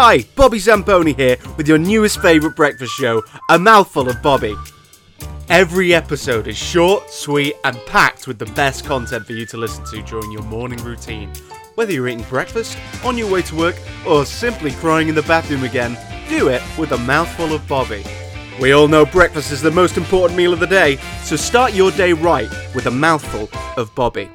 Hi, Bobby Zamboni here with your newest favourite breakfast show, A Mouthful of Bobby. Every episode is short, sweet, and packed with the best content for you to listen to during your morning routine. Whether you're eating breakfast, on your way to work, or simply crying in the bathroom again, do it with a mouthful of Bobby. We all know breakfast is the most important meal of the day, so start your day right with a mouthful of Bobby.